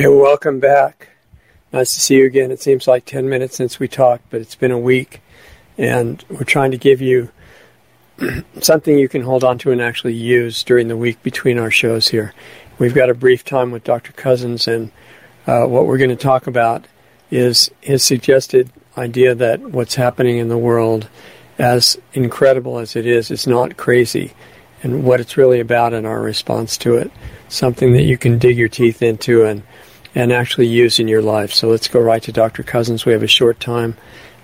Hey, welcome back. Nice to see you again. It seems like 10 minutes since we talked, but it's been a week. And we're trying to give you something you can hold on to and actually use during the week between our shows here. We've got a brief time with Dr. Cousens, and uh, what we're going to talk about is his suggested idea that what's happening in the world, as incredible as it is, is not crazy, and what it's really about and our response to it. Something that you can dig your teeth into and and actually use in your life. So let's go right to Dr. Cousens. We have a short time.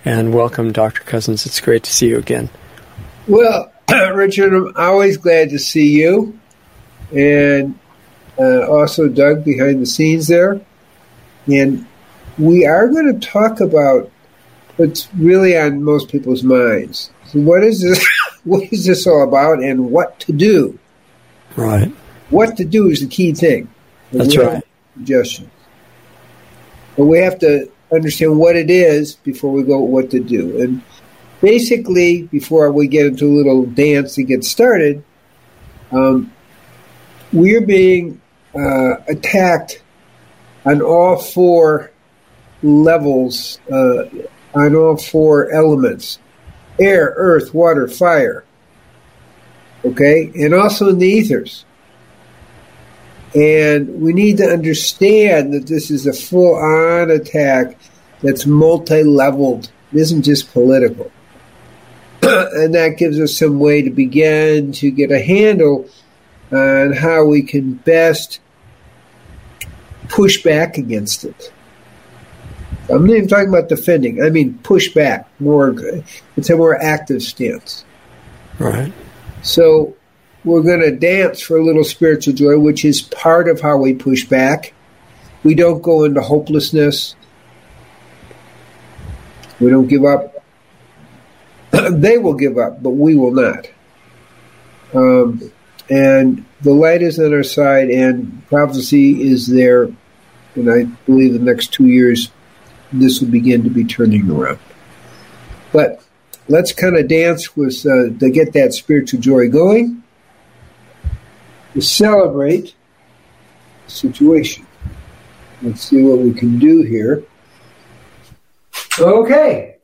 And welcome, Dr. Cousens. It's great to see you again. Well, Richard, I'm always glad to see you. And uh, also Doug behind the scenes there. And we are going to talk about what's really on most people's minds. So what is this? What is this all about, and what to do? Right. What to do is the key thing. That's right. Suggestion. But we have to understand what it is before we go what to do. And basically, before we get into a little dance to get started, um, we're being uh, attacked on all four levels, uh, on all four elements air, earth, water, fire. Okay? And also in the ethers. And we need to understand that this is a full on attack that's multi leveled. It isn't just political. and that gives us some way to begin to get a handle on how we can best push back against it. I'm not even talking about defending. I mean push back more. It's a more active stance. Right. So we're going to dance for a little spiritual joy, which is part of how we push back. We don't go into hopelessness. We don't give up. they will give up, but we will not. Um, and the light is on our side, and prophecy is there. And I believe the next two years, this will begin to be turning around. But let's kind of dance with uh, to get that spiritual joy going to celebrate the situation. Let's see what we can do here. Okay.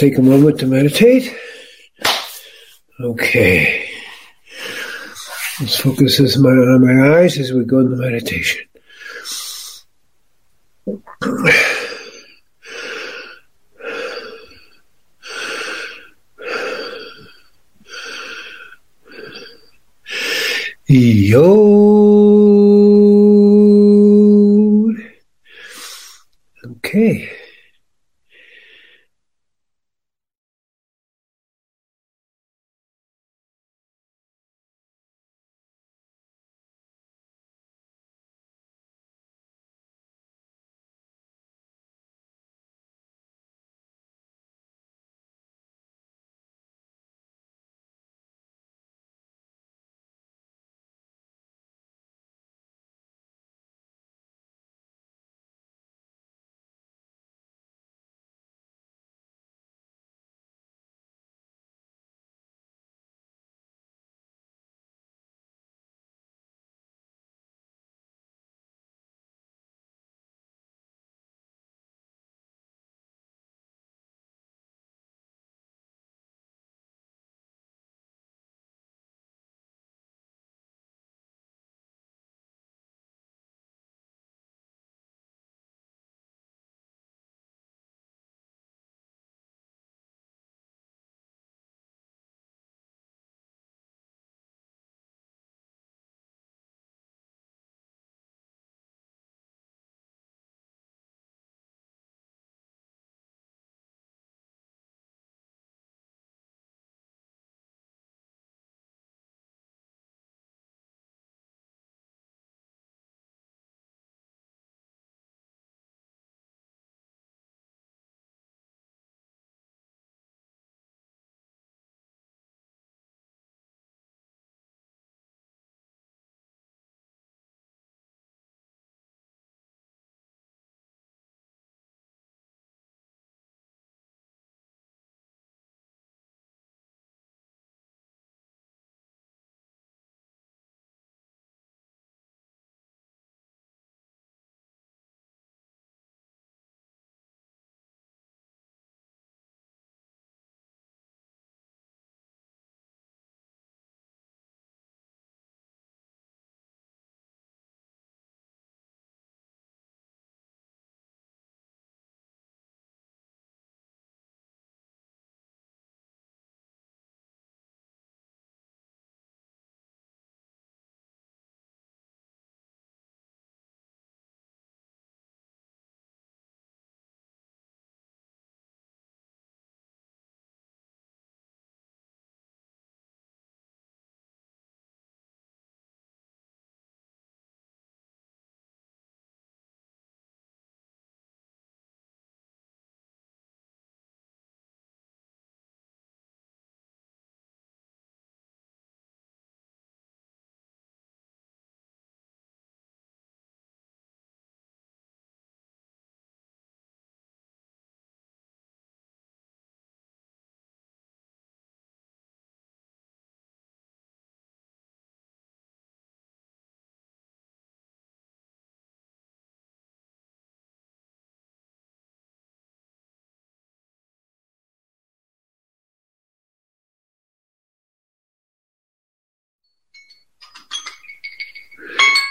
Take a moment to meditate. Okay. Let's focus this on my eyes as we go into meditation. Yod.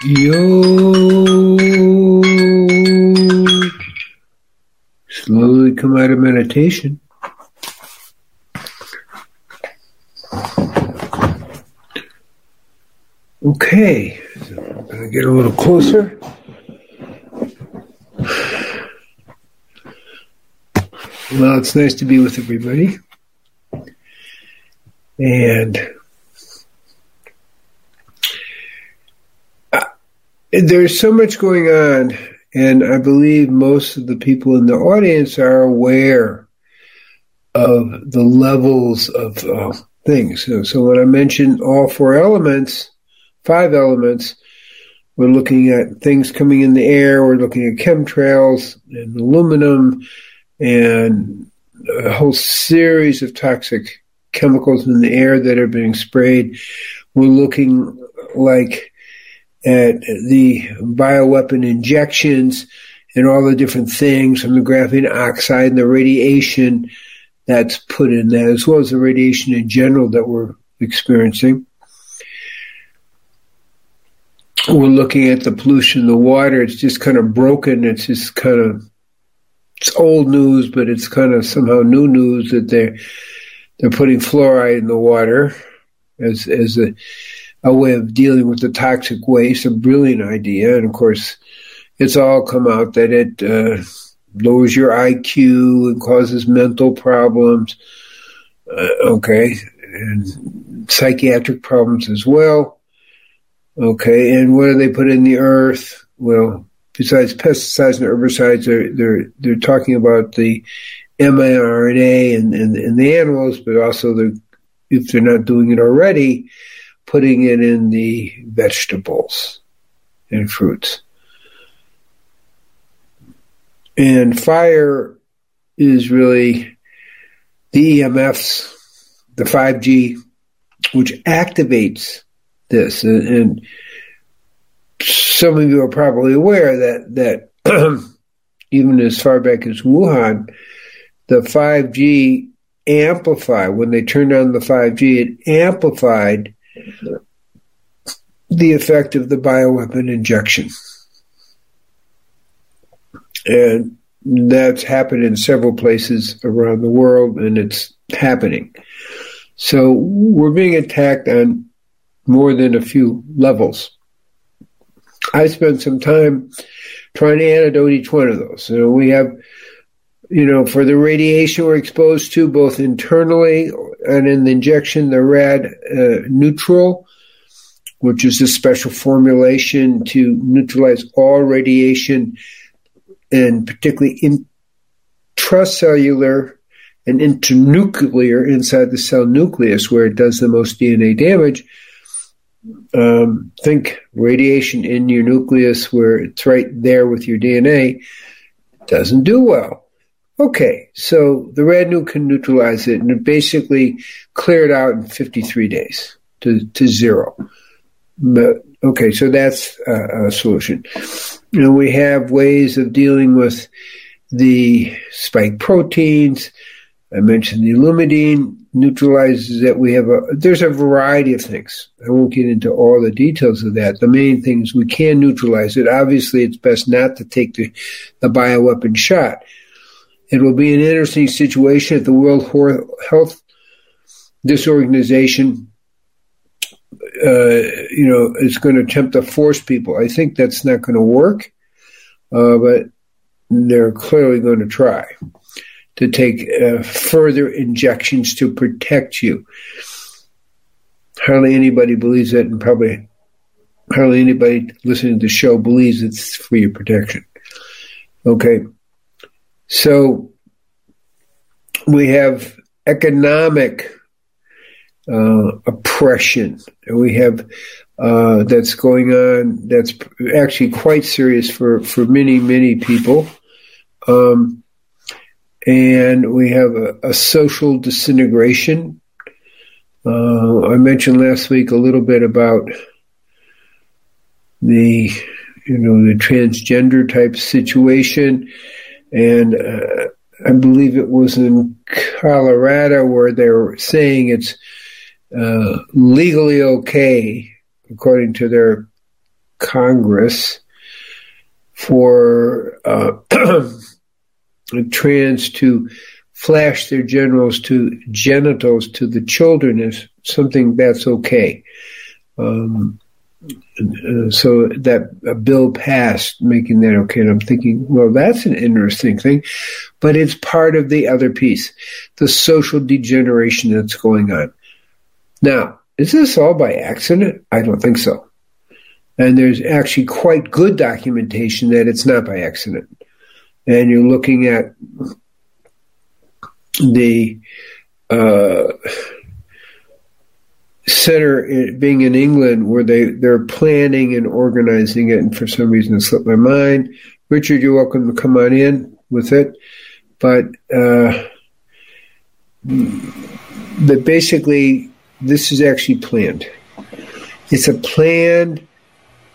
Yo. Slowly come out of meditation. Okay, so I'm going to get a little closer. Well, it's nice to be with everybody. And there's so much going on, and I believe most of the people in the audience are aware of the levels of uh, things. So, so when I mention all four elements, five elements, we're looking at things coming in the air. We're looking at chemtrails and aluminum and a whole series of toxic chemicals in the air that are being sprayed. We're looking like at the bioweapon injections and all the different things from the graphene oxide and the radiation that's put in that, as well as the radiation in general that we're experiencing. We're looking at the pollution in the water. It's just kind of broken. It's just kind of it's old news, but it's kind of somehow new news that they're they're putting fluoride in the water as as a a way of dealing with the toxic waste. A brilliant idea, and of course, it's all come out that it uh, lowers your IQ and causes mental problems. Uh, okay, and psychiatric problems as well. Okay, and what do they put in the earth? Well, besides pesticides and herbicides, they're they're they're talking about the mRNA and, and, and the animals, but also the if they're not doing it already, putting it in the vegetables and fruits. And fire is really the EMFs, the 5G, which activates this. And, and some of you are probably aware that, that even as far back as Wuhan, the 5G amplified, when they turned on the 5G, it amplified the effect of the bioweapon injection. And that's happened in several places around the world, and it's happening. So we're being attacked on more than a few levels. I spent some time trying to antidote each one of those. So we have, you know, for the radiation we're exposed to, both internally and in the injection, the rad uh, neutral, which is a special formulation to neutralize all radiation and particularly intracellular and internuclear inside the cell nucleus where it does the most DNA damage. Um, think radiation in your nucleus where it's right there with your DNA doesn't do well. Okay, so the nuke can neutralize it and it basically cleared out in 53 days to, to zero. But, okay, so that's a, a solution. And we have ways of dealing with the spike proteins. I mentioned the Illumodine neutralizes it. We have a, there's a variety of things. I won't get into all the details of that. The main thing is we can neutralize it. Obviously, it's best not to take the, the bioweapon shot. It will be an interesting situation if the World Health this organization, uh, you know, is going to attempt to force people. I think that's not going to work, uh, but they're clearly going to try to take uh, further injections to protect you. Hardly anybody believes that, and probably hardly anybody listening to the show believes it's for your protection. Okay. So we have economic uh, oppression. We have uh, that's going on that's actually quite serious for, for many, many people. Um, and we have a, a social disintegration. Uh, I mentioned last week a little bit about the, you know, the transgender type situation, and uh, I believe it was in Colorado where they were saying it's uh, legally okay, according to their Congress, for uh, trans to flash their genitals to genitals to the children is something that's okay. Um, so that a bill passed making that okay. And I'm thinking, well, that's an interesting thing, but it's part of the other piece, the social degeneration that's going on. Now, is this all by accident? I don't think so. And there's actually quite good documentation that it's not by accident. And you're looking at the uh, center being in England where they, they're planning and organizing it, and for some reason it slipped my mind. Richard, you're welcome to come on in with it. But uh, but basically, this is actually planned. It's a plan,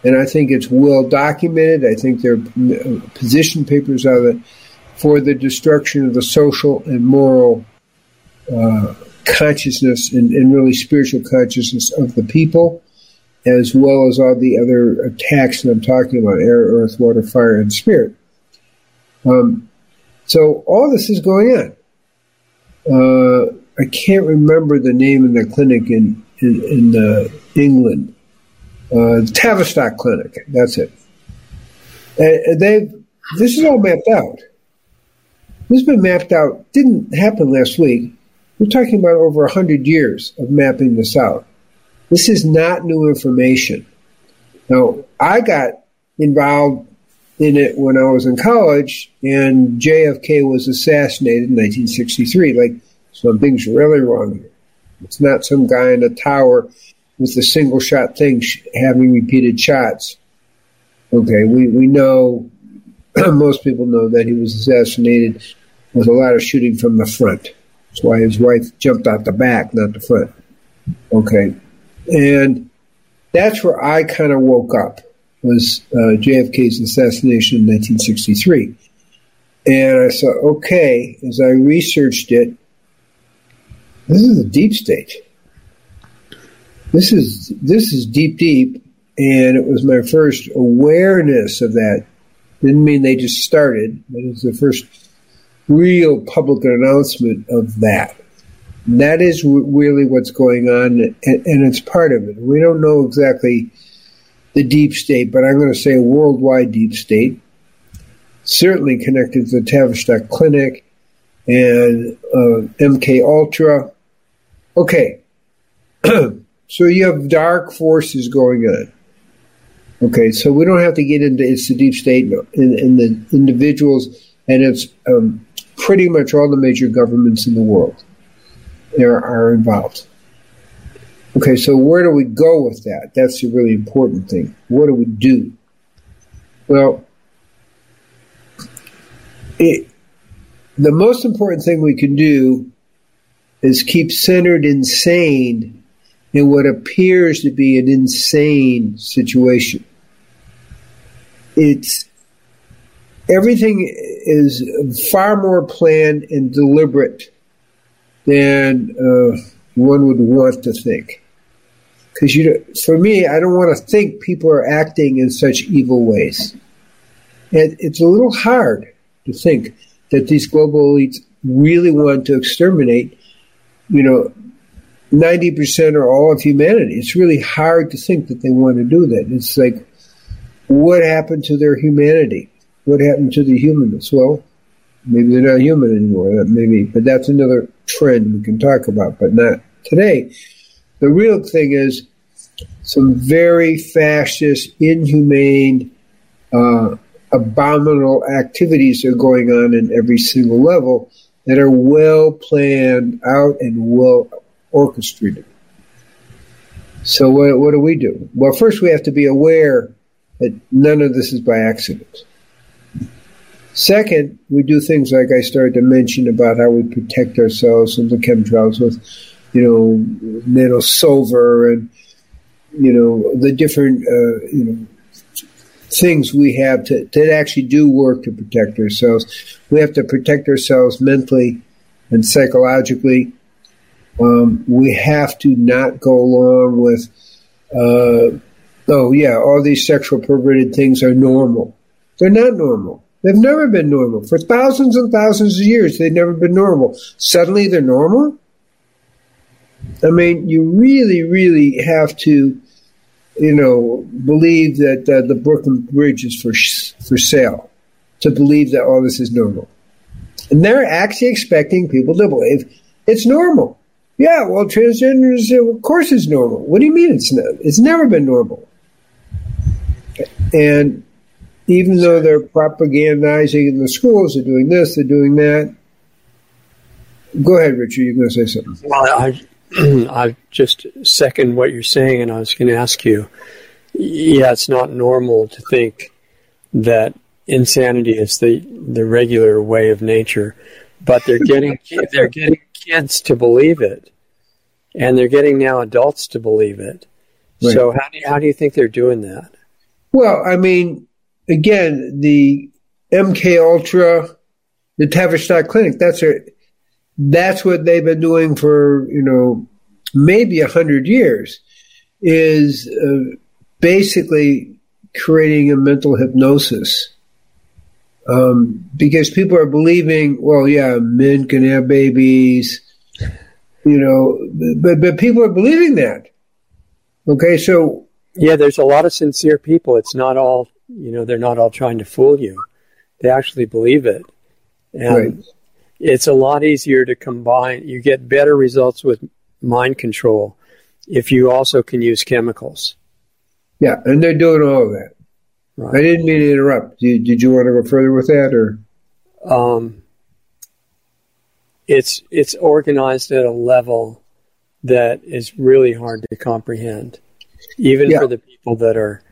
and I think it's well documented. I think there are position papers of it for the destruction of the social and moral uh, consciousness and, and, really spiritual consciousness of the people, as well as all the other attacks that I'm talking about air, earth, water, fire, and spirit. Um, so all this is going on. Uh, I can't remember the name of the clinic in in, in uh, England, uh, Tavistock Clinic. That's it. And they this is all mapped out. This has been mapped out. Didn't happen last week. We're talking about over hundred years of mapping this out. This is not new information. Now, I got involved in it when I was in college, and JFK was assassinated in 1963. Like, something's really wrong here. It's not some guy in a tower with a single shot thing having repeated shots. Okay, we, we know, most people know that he was assassinated with a lot of shooting from the front. That's why his wife jumped out the back, not the front. Okay, and that's where I kind of woke up was uh, JFK's assassination in 1963. And I thought, okay, as I researched it, this is a deep state. This is this is deep, deep, and it was my first awareness of that. Didn't mean they just started, but it was the first real public announcement of that. And that is really what's going on, and, and it's part of it. We don't know exactly the deep state, but I'm going to say a worldwide deep state. Certainly connected to the Tavistock Clinic and uh, MK Ultra. Okay, so you have dark forces going on. Okay, so we don't have to get into it's the deep state and, and the individuals, and it's um, pretty much all the major governments in the world there are involved. Okay, so where do we go with that? That's the really important thing. What do we do? Well, it, the most important thing we can do is keep centered and sane in what appears to be an insane situation. It's everything is far more planned and deliberate than uh, one would want to think. Because you for me i don't want to think people are acting in such evil ways. And it's a little hard to think that these global elites really want to exterminate you know 90% or all of humanity. It's really hard to think that they want to do that. It's like what happened to their humanity what happened to the humanness well maybe they're not human anymore maybe but that's another trend we can talk about but not today the real thing is some very fascist, inhumane, uh, abominable activities are going on in every single level that are well planned out and well orchestrated. So what, what do we do? Well, first we have to be aware that none of this is by accident. Second, we do things like I started to mention about how we protect ourselves from the chemtrails with you know, nano silver and, you know, the different, uh, you know, things we have to, that actually do work to protect ourselves. We have to protect ourselves mentally and psychologically. Um, we have to not go along with, uh, oh yeah, all these sexual perverted things are normal. They're not normal. They've never been normal. For thousands and thousands of years, they've never been normal. Suddenly they're normal? I mean, you really, really have to, you know, believe that uh, the Brooklyn Bridge is for for sale to believe that all this is normal. And they're actually expecting people to believe it's normal. Yeah, well, transgenders, of course, is normal. What do you mean it's not? It's never been normal. And even though they're propagandizing in the schools, they're doing this, they're doing that. Go ahead, Richard. You're going to say something. Well, I, I just second what you're saying, and I was going to ask you. Yeah, it's not normal to think that insanity is the the regular way of nature, but they're getting they're getting kids to believe it, and they're getting now adults to believe it. Right. So how do you, how do you think they're doing that? Well, I mean, again, the MK Ultra, the Tavistock Clinic. That's a that's what they've been doing for, you know, maybe a hundred years is uh, basically creating a mental hypnosis. Um, because people are believing, well, yeah, men can have babies, you know, but, but people are believing that. Okay, so. Yeah, there's a lot of sincere people. It's not all, you know, they're not all trying to fool you. They actually believe it. And right. it's a lot easier to combine. You get better results with mind control if you also can use chemicals. Yeah, and they're doing all of that. Right. I didn't mean to interrupt. Did, did you want to go further with that, or? Um, it's it's organized at a level that is really hard to comprehend, even yeah. for the people that are,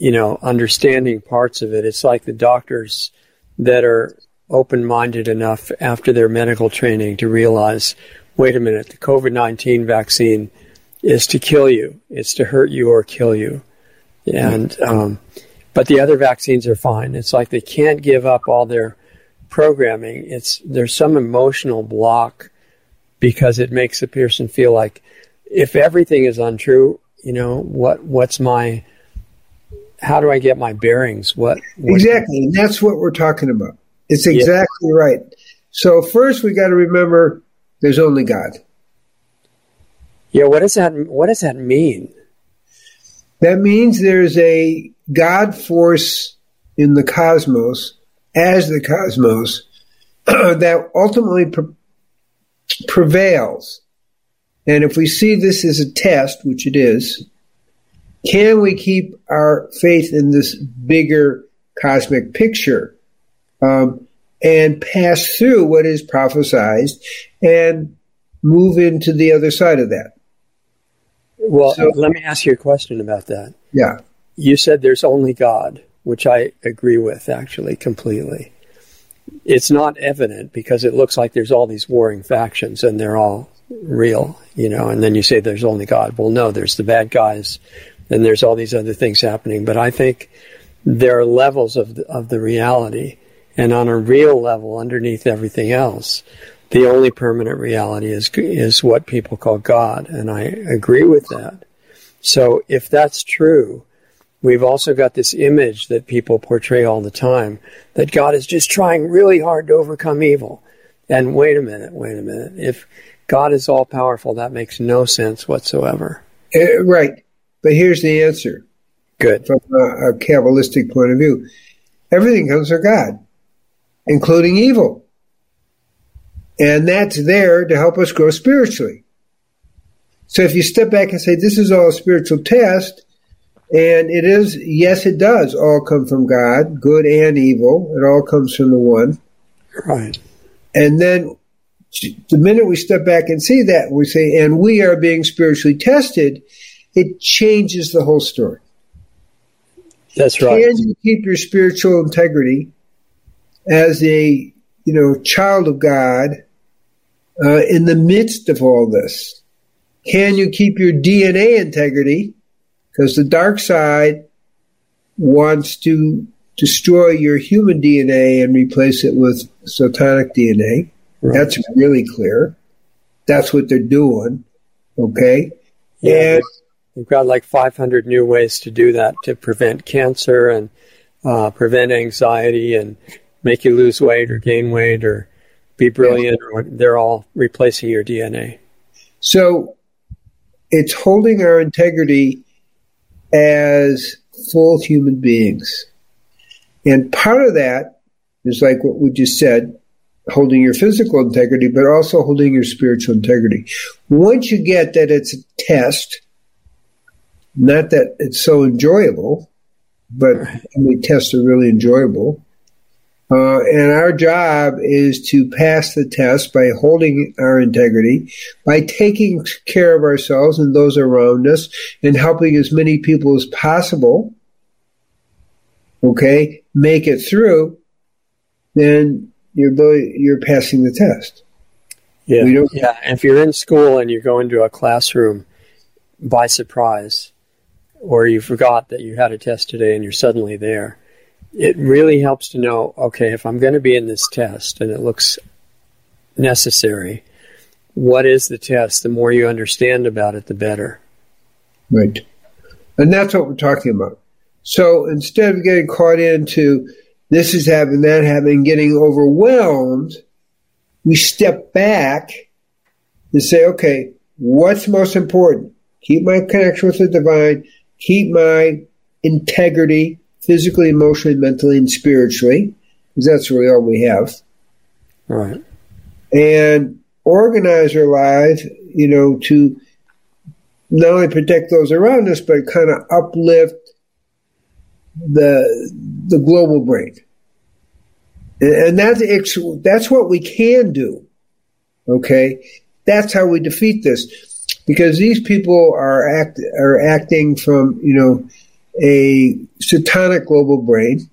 you know, understanding parts of it. It's like the doctors that are open-minded enough after their medical training to realize, wait a minute, the COVID nineteen vaccine is to kill you. It's to hurt you or kill you, and. Um, but the other vaccines are fine. It's like they can't give up all their programming. It's there's some emotional block because it makes a person feel like if everything is untrue, you know, what what's my how do I get my bearings? What, what Exactly. And that's what we're talking about. It's exactly yeah. right. So first we got to remember there's only God. Yeah, what does that what does that mean? That means there's a God force in the cosmos as the cosmos that ultimately pre- prevails. And if we see this as a test, which it is, can we keep our faith in this bigger cosmic picture um, and pass through what is prophesized and move into the other side of that? Well, so, let me ask you a question about that. Yeah you said there's only God, which I agree with actually completely. It's not evident because it looks like there's all these warring factions and they're all real, you know, and then you say there's only God. Well, no, there's the bad guys and there's all these other things happening. But I think there are levels of the, of the reality and on a real level underneath everything else, the only permanent reality is, is what people call God. And I agree with that. So if that's true, We've also got this image that people portray all the time that God is just trying really hard to overcome evil. And wait a minute, wait a minute. If God is all powerful, that makes no sense whatsoever. Uh, right. But here's the answer. Good. From a, a Kabbalistic point of view everything comes from God, including evil. And that's there to help us grow spiritually. So if you step back and say, this is all a spiritual test, and it is, yes, it does all come from God, good and evil. It all comes from the one. Right. And then the minute we step back and see that, we say, and we are being spiritually tested, it changes the whole story. That's right. Can you keep your spiritual integrity as a, you know, child of God uh, in the midst of all this? Can you keep your DNA integrity because the dark side wants to destroy your human DNA and replace it with satanic DNA. Right. That's really clear. That's what they're doing. Okay. Yeah, and we've got like 500 new ways to do that to prevent cancer and uh, prevent anxiety and make you lose weight or gain weight or be brilliant. Or they're all replacing your DNA. So it's holding our integrity as full human beings. And part of that is like what we just said, holding your physical integrity, but also holding your spiritual integrity. Once you get that it's a test, not that it's so enjoyable, but I mean, tests are really enjoyable. Uh, and our job is to pass the test by holding our integrity, by taking care of ourselves and those around us, and helping as many people as possible. Okay, make it through. Then you're you're passing the test. Yeah, yeah. If you're in school and you go into a classroom by surprise, or you forgot that you had a test today and you're suddenly there it really helps to know okay, if I'm going to be in this test and it looks necessary. What is the test? The more you understand about it, the better. Right. And that's what we're talking about. So instead of getting caught into this is happening, that happening, getting overwhelmed, we step back and say, okay, what's most important? Keep my connection with the divine, keep my integrity physically, emotionally, mentally, and spiritually, because that's really all we have. Right. And organize our lives, you know, to not only protect those around us, but kind of uplift the the global brain. And that's that's what we can do. Okay, that's how we defeat this, because these people are act are acting from you know a satanic global brain,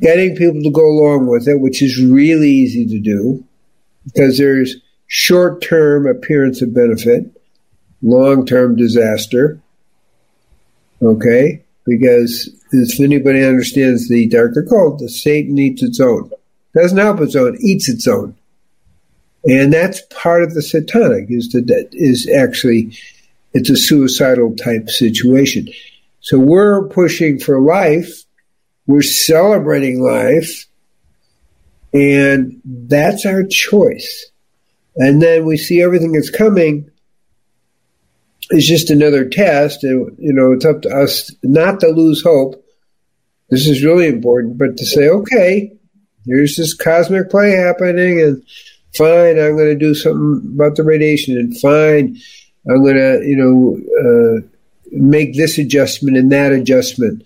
getting people to go along with it, which is really easy to do, because there's short term appearance of benefit, long term disaster. Okay, because if anybody understands the darker cult, the Satan eats its own. Doesn't help its own, eats its own. And that's part of the satanic is that is actually it's a suicidal type situation. So we're pushing for life, we're celebrating life, and that's our choice. And then we see everything that's coming is just another test. And, you know, it's up to us not to lose hope. This is really important, but to say, okay, here's this cosmic play happening, and fine, I'm going to do something about the radiation, and fine, I'm going to, you know, uh, make this adjustment and that adjustment.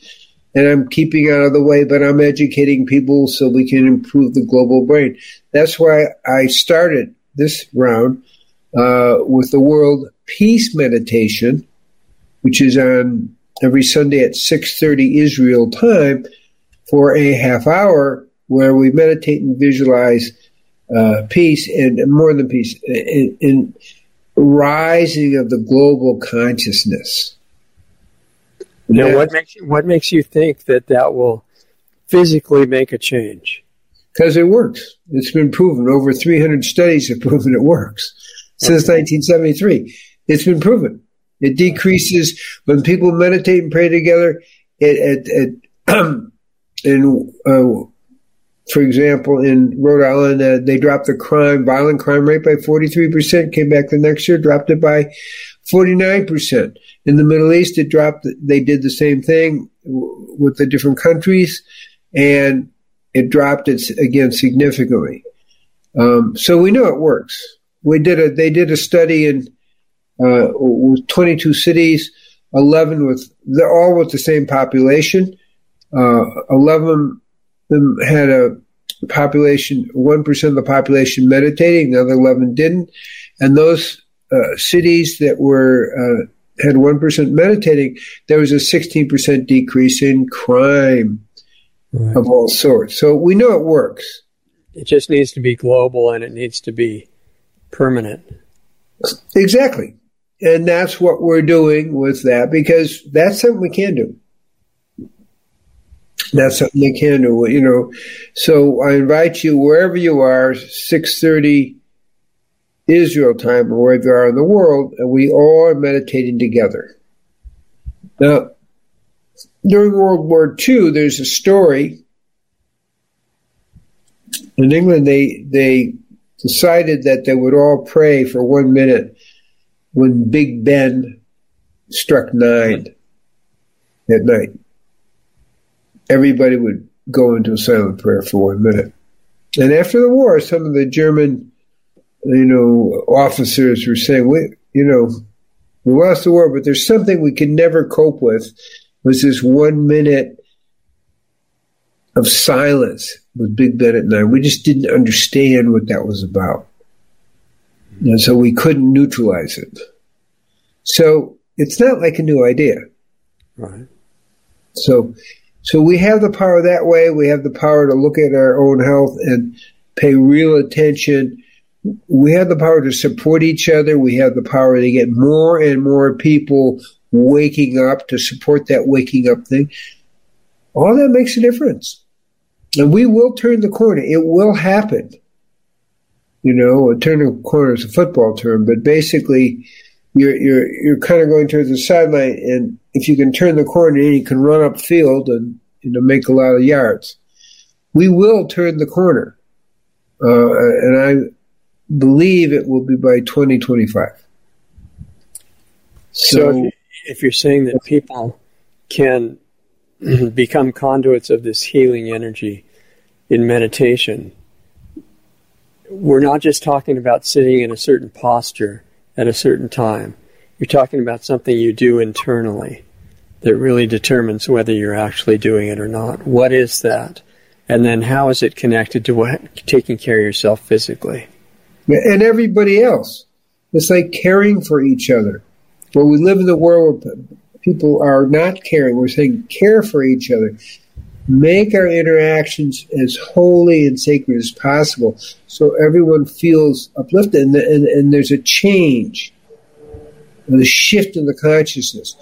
And I'm keeping out of the way, but I'm educating people so we can improve the global brain. That's why I started this round uh, with the World Peace Meditation, which is on every Sunday at 6:30 Israel time for a half hour, where we meditate and visualize uh, peace and more than peace, in, in rising of the global consciousness. Now, what makes you, what makes you think that that will physically make a change? Because it works. It's been proven. Over 300 studies have proven it works since okay. 1973. It's been proven. It decreases when people meditate and pray together. It, it, it in, uh, for example, in Rhode Island, uh, they dropped the crime, violent crime rate by 43%, came back the next year, dropped it by 49%. In the Middle East, it dropped, they did the same thing with the different countries, and it dropped it again significantly. Um, so we know it works. We did a, they did a study in, uh, with 22 cities, 11 with, they're all with the same population. Uh, 11 of them had a population, 1% of the population meditating, the other 11 didn't. And those uh, cities that were, uh, had 1% meditating, there was a 16% decrease in crime right. of all sorts. So we know it works. It just needs to be global and it needs to be permanent. Exactly. And that's what we're doing with that because that's something we can do. That's something they can do, you know. So I invite you wherever you are, six thirty Israel time or wherever you are in the world, and we all are meditating together. Now, during World War II, there's a story. In England, they they decided that they would all pray for one minute when Big Ben struck nine at night. Everybody would go into a silent prayer for one minute. And after the war, some of the German, you know, officers were saying, we, you know, we lost the war, but there's something we can never cope with was this one minute of silence with Big Ben at nine. We just didn't understand what that was about. And so we couldn't neutralize it. So it's not like a new idea. Right. So, so we have the power that way. We have the power to look at our own health and pay real attention. We have the power to support each other. We have the power to get more and more people waking up to support that waking up thing. All that makes a difference. And we will turn the corner. It will happen. You know, turn the corner is a football term, but basically, you're you're you're kind of going towards the sideline, and if you can turn the corner, and you can run up field and you know make a lot of yards. We will turn the corner, uh, and I believe it will be by 2025. So, so if you're saying that people can become conduits of this healing energy in meditation, we're not just talking about sitting in a certain posture at a certain time. You're talking about something you do internally that really determines whether you're actually doing it or not. What is that? And then how is it connected to what, taking care of yourself physically? And everybody else. It's like caring for each other. Well, we live in a world where people are not caring. We're saying care for each other. Make our interactions as holy and sacred as possible so everyone feels uplifted and, and, and there's a change, a shift in the consciousness.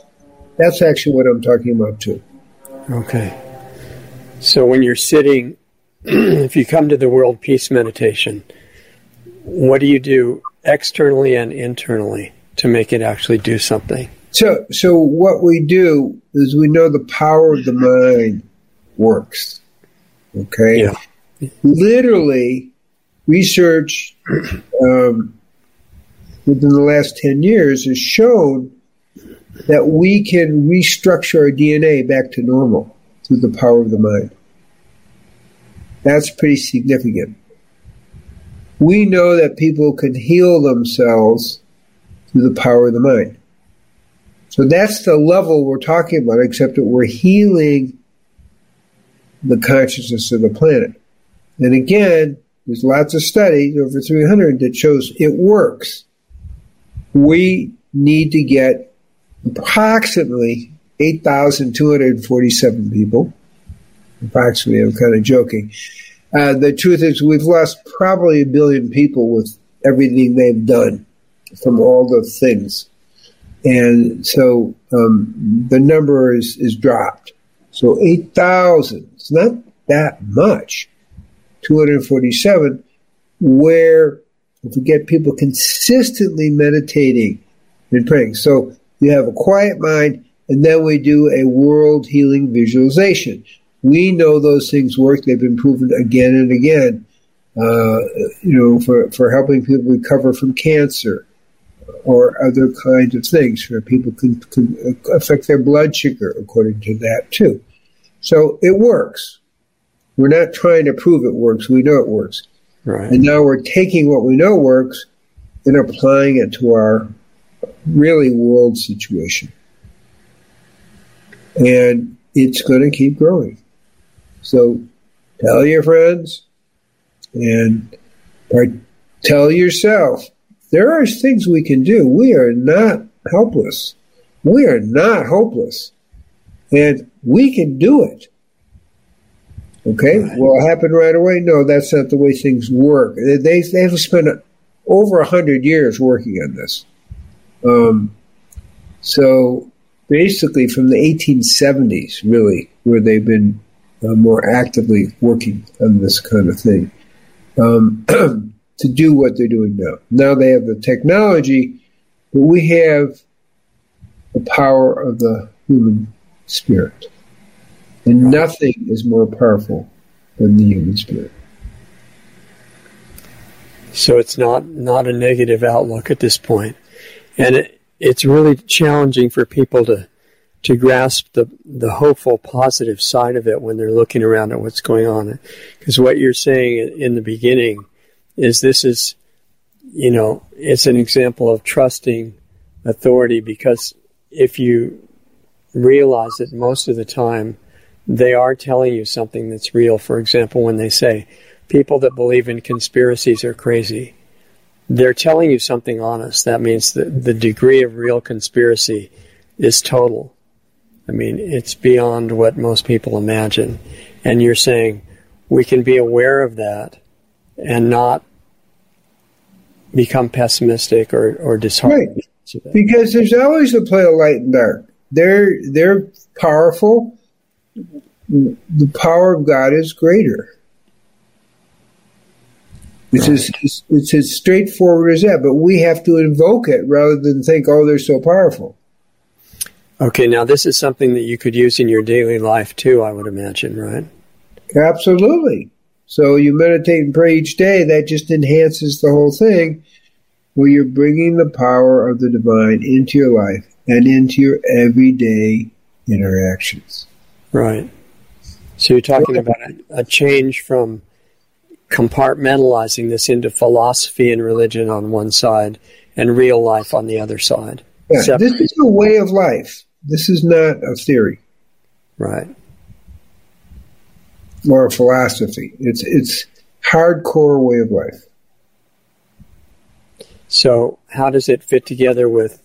That's actually what I'm talking about too. Okay. So when you're sitting, if you come to the world peace meditation, what do you do externally and internally to make it actually do something? So, so what we do is we know the power of the mind works. Okay. Yeah. Literally, research um, within the last ten years has shown that we can restructure our DNA back to normal through the power of the mind. That's pretty significant. We know that people can heal themselves through the power of the mind. So that's the level we're talking about, except that we're healing the consciousness of the planet. And again, there's lots of studies, over 300, that shows it works. We need to get approximately 8,247 people. Approximately, I'm kind of joking. Uh, the truth is, we've lost probably a billion people with everything they've done from all the things. And so um, the number is, is dropped. So 8,000, it's not that much. 247, where if we get people consistently meditating and praying. So you have a quiet mind, and then we do a world healing visualization. We know those things work. They've been proven again and again. Uh, you know, for, for helping people recover from cancer or other kinds of things where people can, can affect their blood sugar according to that too. So it works. We're not trying to prove it works. We know it works. Right. And now we're taking what we know works and applying it to our really world situation. And it's going to keep growing. So tell your friends and tell yourself there are things we can do. We are not helpless. We are not hopeless. And we can do it. Okay? Right. Will it happen right away? No, that's not the way things work. They, they have spent over a hundred years working on this. Um, so basically, from the 1870s, really, where they've been uh, more actively working on this kind of thing. Um, to do what they're doing now. Now they have the technology, but we have the power of the human spirit. And nothing is more powerful than the human spirit. So it's not, not a negative outlook at this point. And it, it's really challenging for people to, to grasp the, the hopeful, positive side of it when they're looking around at what's going on. Because what you're saying in the beginning is this is, you know, it's an example of trusting authority because if you realize that most of the time they are telling you something that's real, for example, when they say people that believe in conspiracies are crazy, they're telling you something honest. That means that the degree of real conspiracy is total. I mean, it's beyond what most people imagine. And you're saying we can be aware of that and not become pessimistic or, or disheartened. Right. Because there's always a play of light and dark. They're they're powerful. The power of God is greater. It's, right. as, it's as straightforward as that, but we have to invoke it rather than think, oh, they're so powerful. Okay, now this is something that you could use in your daily life too, I would imagine, right? Absolutely. So you meditate and pray each day, that just enhances the whole thing where you're bringing the power of the divine into your life and into your everyday interactions. Right. So you're talking about a, a change from compartmentalizing this into philosophy and religion on one side and real life on the other side. Yeah, this is a way of life. This is not a theory. Right. Or a philosophy. It's it's hardcore way of life. So how does it fit together with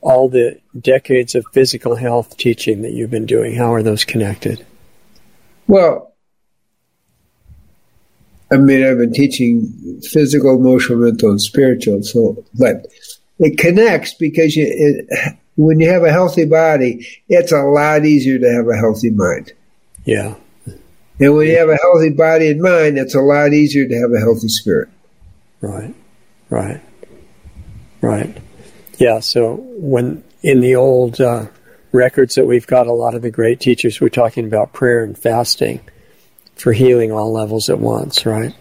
all the decades of physical health teaching that you've been doing? How are those connected? Well, I mean, I've been teaching physical, emotional, mental, and spiritual. So, but it connects because you, it, when you have a healthy body, it's a lot easier to have a healthy mind. Yeah. And when you have a healthy body and mind, it's a lot easier to have a healthy spirit. Right. Right. Right. Yeah. So when in the old uh, records that we've got, a lot of the great teachers were talking about prayer and fasting for healing all levels at once, right?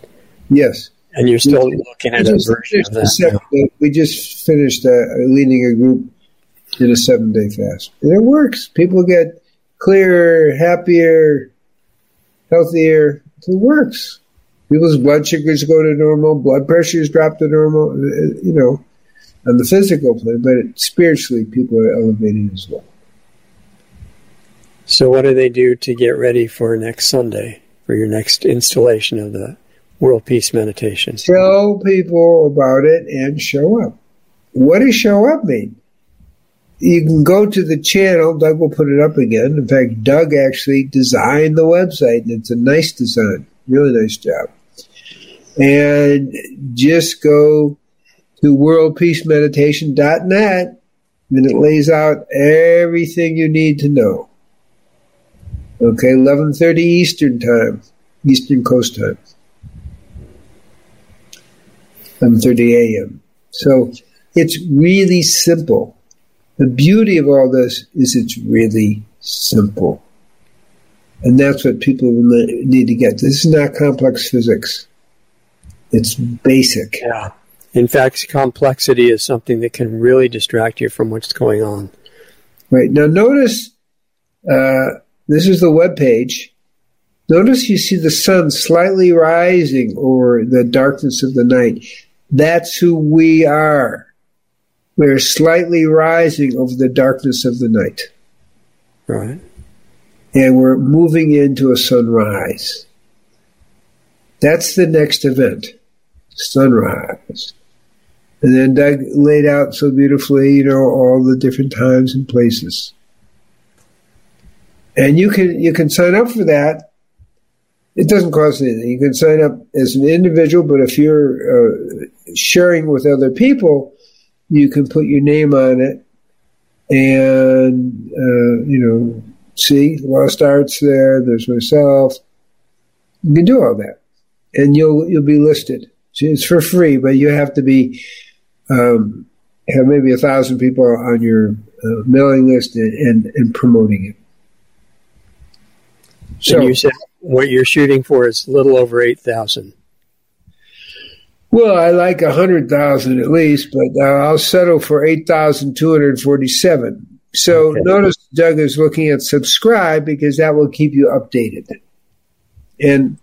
Yes. And you're still looking at a version of that. we just finished uh, leading a group in a seven day fast. And it works. People get clearer, happier, healthier. It works. People's blood sugars go to normal, blood pressures drop to normal, uh, you know, on the physical plane, but spiritually, people are elevated as well. So, what do they do to get ready for next Sunday? for your next installation of the World Peace Meditation? Tell people about it and show up. What does show up mean? You can go to the channel. Doug will put it up again. In fact, Doug actually designed the website, and it's a nice design. Really nice job. And just go to worldpeacemeditation.net, and it lays out everything you need to know. Okay, 11:30 Eastern Time, Eastern Coast Time. 11:30 a.m. So it's really simple. The beauty of all this is it's really simple. And that's what people need to get. This is not complex physics. It's basic. Yeah. In fact, complexity is something that can really distract you from what's going on. Right. Now, notice uh, this is the web page. Notice you see the sun slightly rising over the darkness of the night. That's who we are. We're slightly rising over the darkness of the night. Right. And we're moving into a sunrise. That's the next event. Sunrise. And then Doug laid out so beautifully, you know, all the different times and places and you can you can sign up for that. It doesn't cost anything. You can sign up as an individual, but if you're uh, sharing with other people, you can put your name on it, and uh, you know, see Lost Arts there. There's myself. You can do all that, and you'll you'll be listed. It's for free, but you have to be um, have maybe a thousand people on your uh, mailing list and, and, and promoting it. So and you said what you're shooting for is a little over eight thousand. Well, I like a hundred thousand at least, but uh, I'll settle for eight thousand two hundred forty-seven. So okay. notice Doug is looking at subscribe because that will keep you updated. And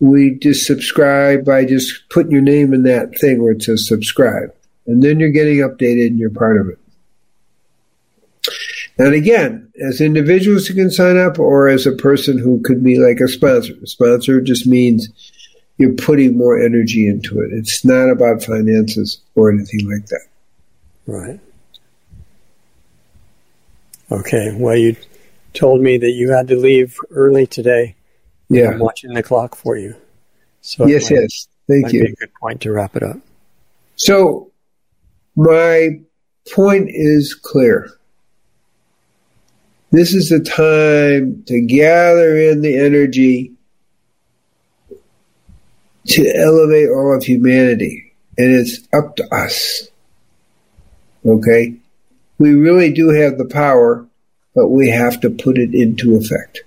we just subscribe by just putting your name in that thing where it says subscribe. And then you're getting updated and you're part of it. And again, as individuals who can sign up or as a person who could be like a sponsor. A sponsor just means you're putting more energy into it. It's not about finances or anything like that. Right. Okay. Well, you told me that you had to leave early today. Yeah. I'm watching the clock for you. So yes, might, yes. Thank you. a good point to wrap it up. So my point is clear. This is the time to gather in the energy to elevate all of humanity. And it's up to us. Okay? We really do have the power, but we have to put it into effect.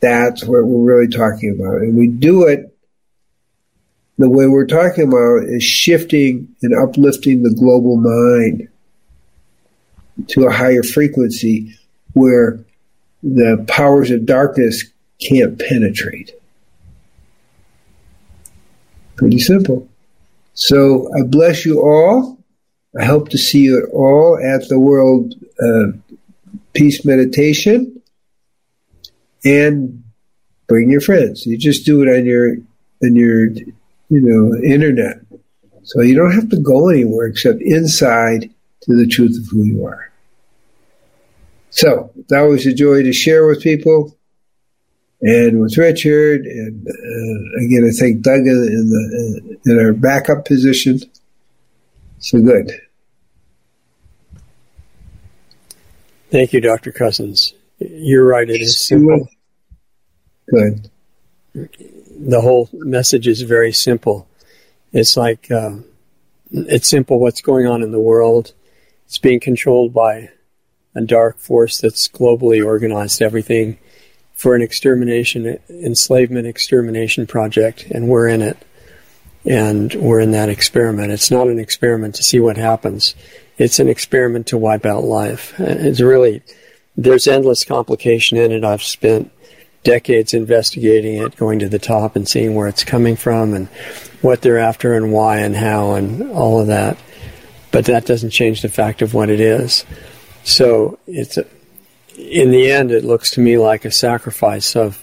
That's what we're really talking about. And we do it the way we're talking about is shifting and uplifting the global mind to a higher frequency where the powers of darkness can't penetrate. Pretty simple. So I bless you all. I hope to see you all at the World uh, Peace Meditation. And bring your friends. You just do it on your on your you know internet. So you don't have to go anywhere except inside to the truth of who you are. So it's always a joy to share with people and with Richard. And uh, again, I thank Doug in, the, in our backup position. So good. Thank you, Dr. Cousens. You're right. It is simple. Good. The whole message is very simple. It's like uh, it's simple what's going on in the world. It's being controlled by a dark force that's globally organized everything for an extermination, enslavement extermination project, and we're in it. And we're in that experiment. It's not an experiment to see what happens. It's an experiment to wipe out life. It's really, there's endless complication in it. I've spent decades investigating it, going to the top and seeing where it's coming from and what they're after and why and how and all of that. But that doesn't change the fact of what it is. So it's a, in the end, it looks to me like a sacrifice of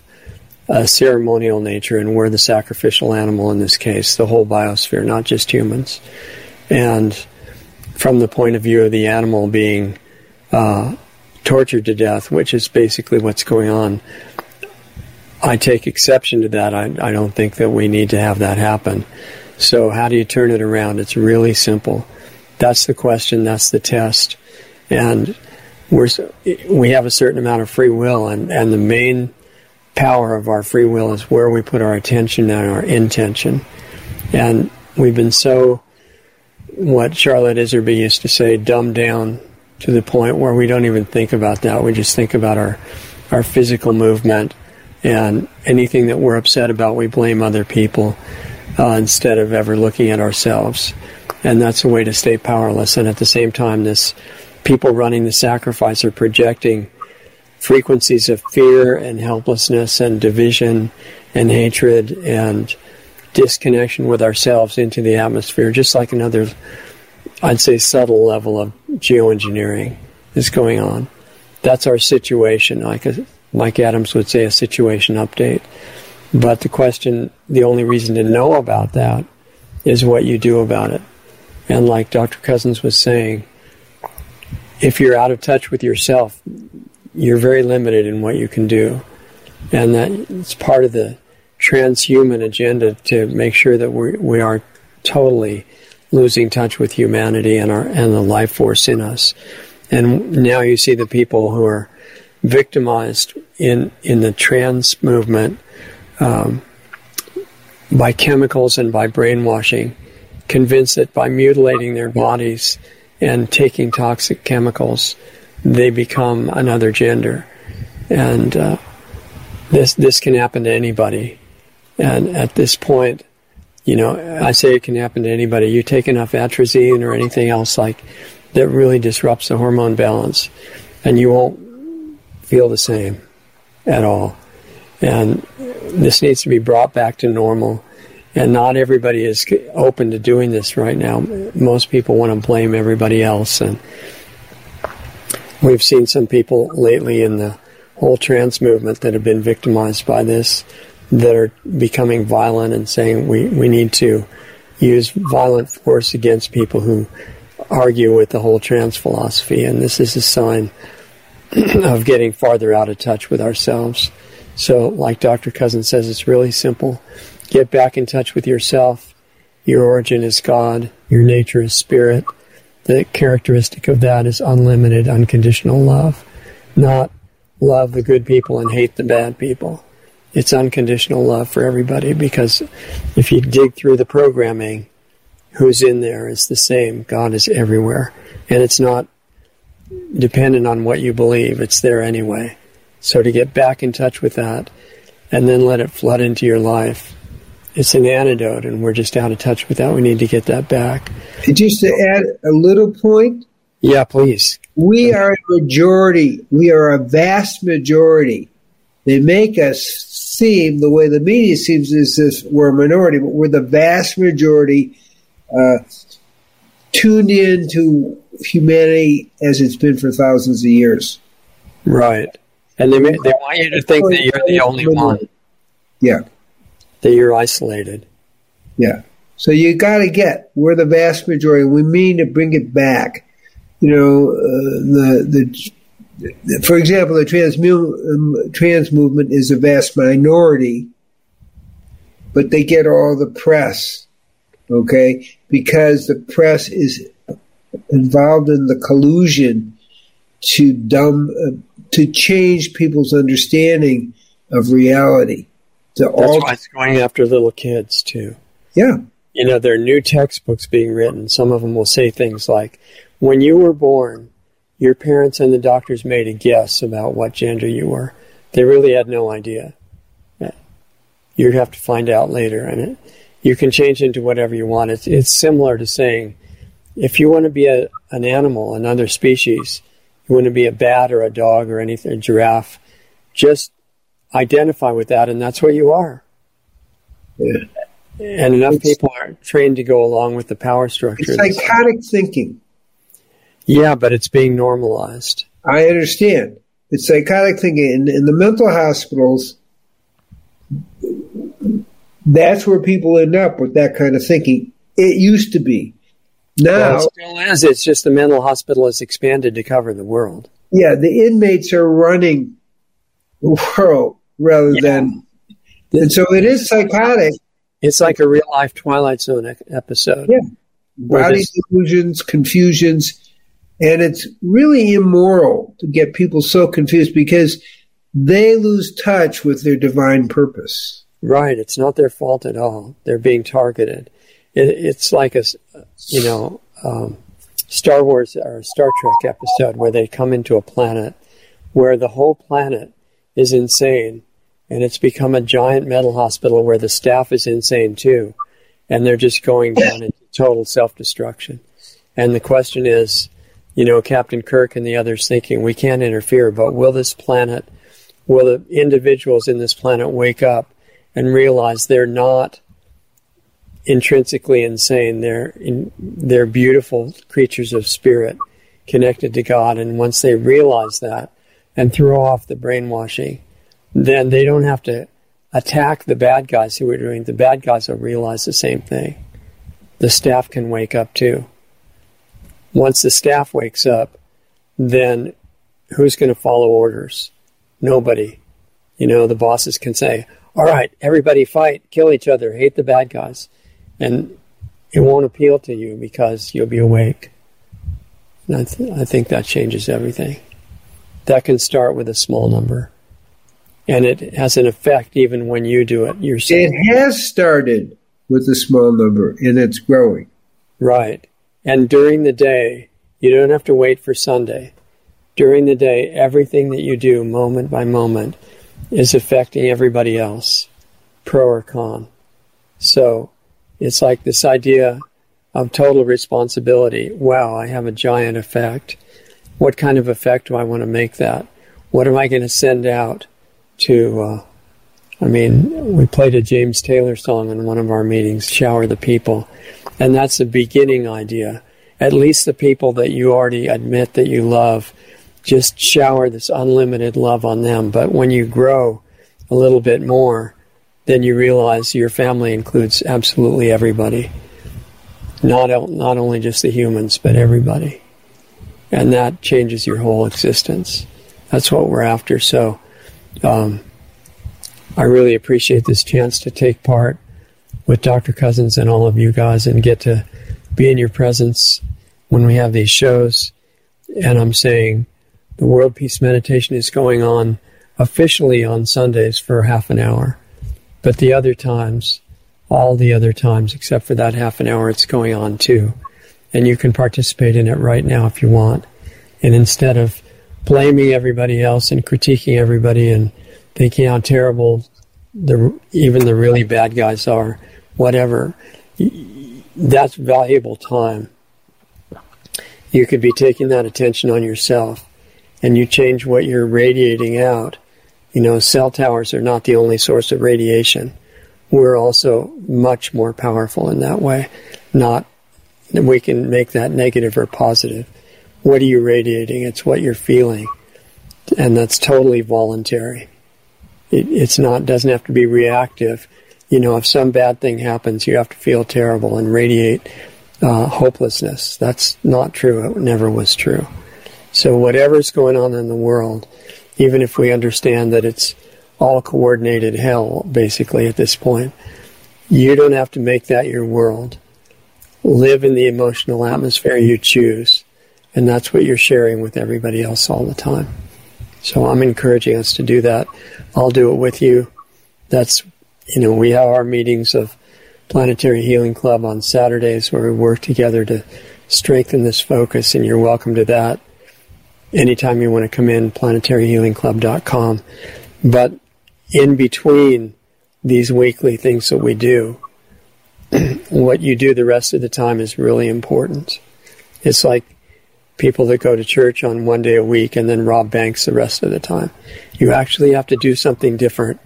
a ceremonial nature, and we're the sacrificial animal in this case, the whole biosphere, not just humans. And from the point of view of the animal being uh, tortured to death, which is basically what's going on, I take exception to that. I, I don't think that we need to have that happen. So, how do you turn it around? It's really simple. That's the question, that's the test. And we're we have a certain amount of free will, and and the main power of our free will is where we put our attention and our intention. And we've been so, what Charlotte Iserby used to say, dumbed down to the point where we don't even think about that. We just think about our our physical movement and anything that we're upset about, we blame other people uh, instead of ever looking at ourselves. And that's a way to stay powerless. And at the same time, this people running the sacrifice are projecting frequencies of fear and helplessness and division and hatred and disconnection with ourselves into the atmosphere, just like another, I'd say, subtle level of geoengineering is going on. That's our situation, like a, Mike Adams would say, a situation update. But the question, the only reason to know about that is what you do about it. And like Dr. Cousens was saying, if you're out of touch with yourself, you're very limited in what you can do. And that it's part of the transhuman agenda to make sure that we we are totally losing touch with humanity and our and the life force in us. And now you see the people who are victimized in in the trans movement um, by chemicals and by brainwashing, convinced that by mutilating their bodies and taking toxic chemicals, they become another gender, and uh, this this can happen to anybody. And at this point, you know, I say it can happen to anybody. You take enough atrazine or anything else like that really disrupts the hormone balance, and you won't feel the same at all. And this needs to be brought back to normal and not everybody is open to doing this right now. Most people want to blame everybody else, and we've seen some people lately in the whole trans movement that have been victimized by this, that are becoming violent and saying we, we need to use violent force against people who argue with the whole trans philosophy, and this is a sign of getting farther out of touch with ourselves. So, like Dr. Cousens says, it's really simple Get back in touch with yourself. Your origin is God. Your nature is spirit. The characteristic of that is unlimited, unconditional love. Not love the good people and hate the bad people. it's unconditional love for everybody because if you dig through the programming, who's in there is the same. God is everywhere. And it's not dependent on what you believe, it's there anyway. So to get back in touch with that and then let it flood into your life, it's an antidote, and we're just out of touch with that. We need to get that back. Just to add a little point. Yeah, please. We are a majority. We are a vast majority. They make us seem the way the media seems is this we're a minority, but we're the vast majority uh, tuned in to humanity as it's been for thousands of years. Right. And they, may, they want you to think that you're the only one. Yeah. That you're isolated. Yeah. So you got to get, we're the vast majority. We mean to bring it back. You know, uh, the, the, for example, the trans, um, trans movement is a vast minority, but they get all the press, okay? Because the press is involved in the collusion to dumb, uh, to change people's understanding of reality. To That's all, why it's going after little kids too. Yeah. You know, there are new textbooks being written. Some of them will say things like, when you were born, your parents and the doctors made a guess about what gender you were. They really had no idea. You'd have to find out later. And it, you can change into whatever you want. It's, it's similar to saying, if you want to be a, an animal, another species, you want to be a bat or a dog or anything, a giraffe, just identify with that, and that's what you are. Yeah. And enough it's, people aren't trained to go along with the power structure. It's psychotic thinking. Yeah, but it's being normalized. I understand. It's psychotic thinking. In, in the mental hospitals, that's where people end up with that kind of thinking. It used to be. Now, well, it still is. It's just the mental hospital has expanded to cover the world. Yeah, the inmates are running the world rather yeah. than, and so it is psychotic. It's like a real life Twilight Zone episode. Yeah, body delusions, confusions, and it's really immoral to get people so confused because they lose touch with their divine purpose. Right. It's not their fault at all. They're being targeted it, it's like a, you know, um, Star Wars or Star Trek episode where they come into a planet where the whole planet is insane and it's become a giant mental hospital where the staff is insane too. And they're just going down into total self destruction. And the question is, you know, Captain Kirk and the others thinking we can't interfere, but will this planet, will the individuals in this planet wake up and realize they're not intrinsically insane. They're in, they're beautiful creatures of spirit connected to God, and once they realize that and throw off the brainwashing, then they don't have to attack the bad guys who are doing. The bad guys will realize the same thing. The staff can wake up too. Once the staff wakes up, then who's going to follow orders? Nobody. You know, the bosses can say, all right, everybody fight, kill each other, hate the bad guys and it won't appeal to you because you'll be awake. And I, th- I think that changes everything. That can start with a small number, and it has an effect even when you do it yourself. It has started with a small number, and it's growing. Right. And during the day, you don't have to wait for Sunday. During the day, everything that you do, moment by moment, is affecting everybody else, pro or con. So it's like this idea of total responsibility. Wow, I have a giant effect. What kind of effect do I want to make that? What am I going to send out to? Uh, I mean, we played a James Taylor song in one of our meetings, Shower the People. And that's the beginning idea. At least the people that you already admit that you love, just shower this unlimited love on them. But when you grow a little bit more, then you realize your family includes absolutely everybody. Not, not only just the humans, but everybody. And that changes your whole existence. That's what we're after. So, um, I really appreciate this chance to take part with Dr. Cousens and all of you guys and get to be in your presence when we have these shows. And I'm saying the World Peace Meditation is going on officially on Sundays for half an hour. But the other times, all the other times except for that half an hour, it's going on too. And you can participate in it right now if you want. And instead of blaming everybody else and critiquing everybody and thinking how terrible the even the really bad guys are, whatever, that's valuable time. You could be taking that attention on yourself and you change what you're radiating out. You know, cell towers are not the only source of radiation. We're also much more powerful in that way. Not we can make that negative or positive. What are you radiating? It's what you're feeling. And that's totally voluntary. It, it's not, doesn't have to be reactive. You know, if some bad thing happens, you have to feel terrible and radiate uh, hopelessness. That's not true. It never was true. So whatever's going on in the world, even if we understand that it's all coordinated hell, basically, at this point, you don't have to make that your world. Live in the emotional atmosphere you choose. And that's what you're sharing with everybody else all the time. So I'm encouraging us to do that. I'll do it with you. That's, you know, we have our meetings of Planetary Healing Club on Saturdays where we work together to strengthen this focus, and you're welcome to that anytime you want to come in, planetaryhealingclub.com. But in between these weekly things that we do, what you do the rest of the time is really important. It's like people that go to church on one day a week and then rob banks the rest of the time. You actually have to do something different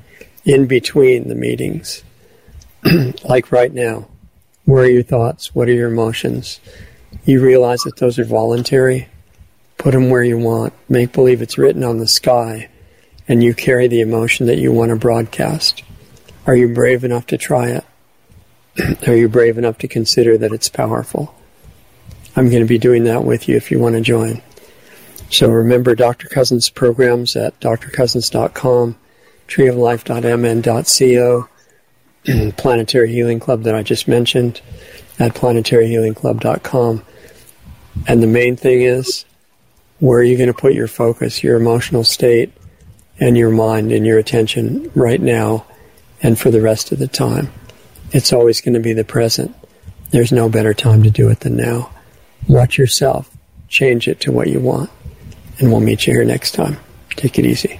in between the meetings. like right now, where are your thoughts? What are your emotions? You realize that those are voluntary. Put them where you want. Make believe it's written on the sky and you carry the emotion that you want to broadcast. Are you brave enough to try it? Are you brave enough to consider that it's powerful? I'm going to be doing that with you if you want to join. So remember Dr. Cousens programs at drcousens.com, treeoflife.mn.co, Planetary Healing Club that I just mentioned at planetaryhealingclub.com. And the main thing is, where are you going to put your focus, your emotional state, and your mind and your attention right now and for the rest of the time? It's always going to be the present. There's no better time to do it than now. Watch yourself. Change it to what you want. And we'll meet you here next time. Take it easy.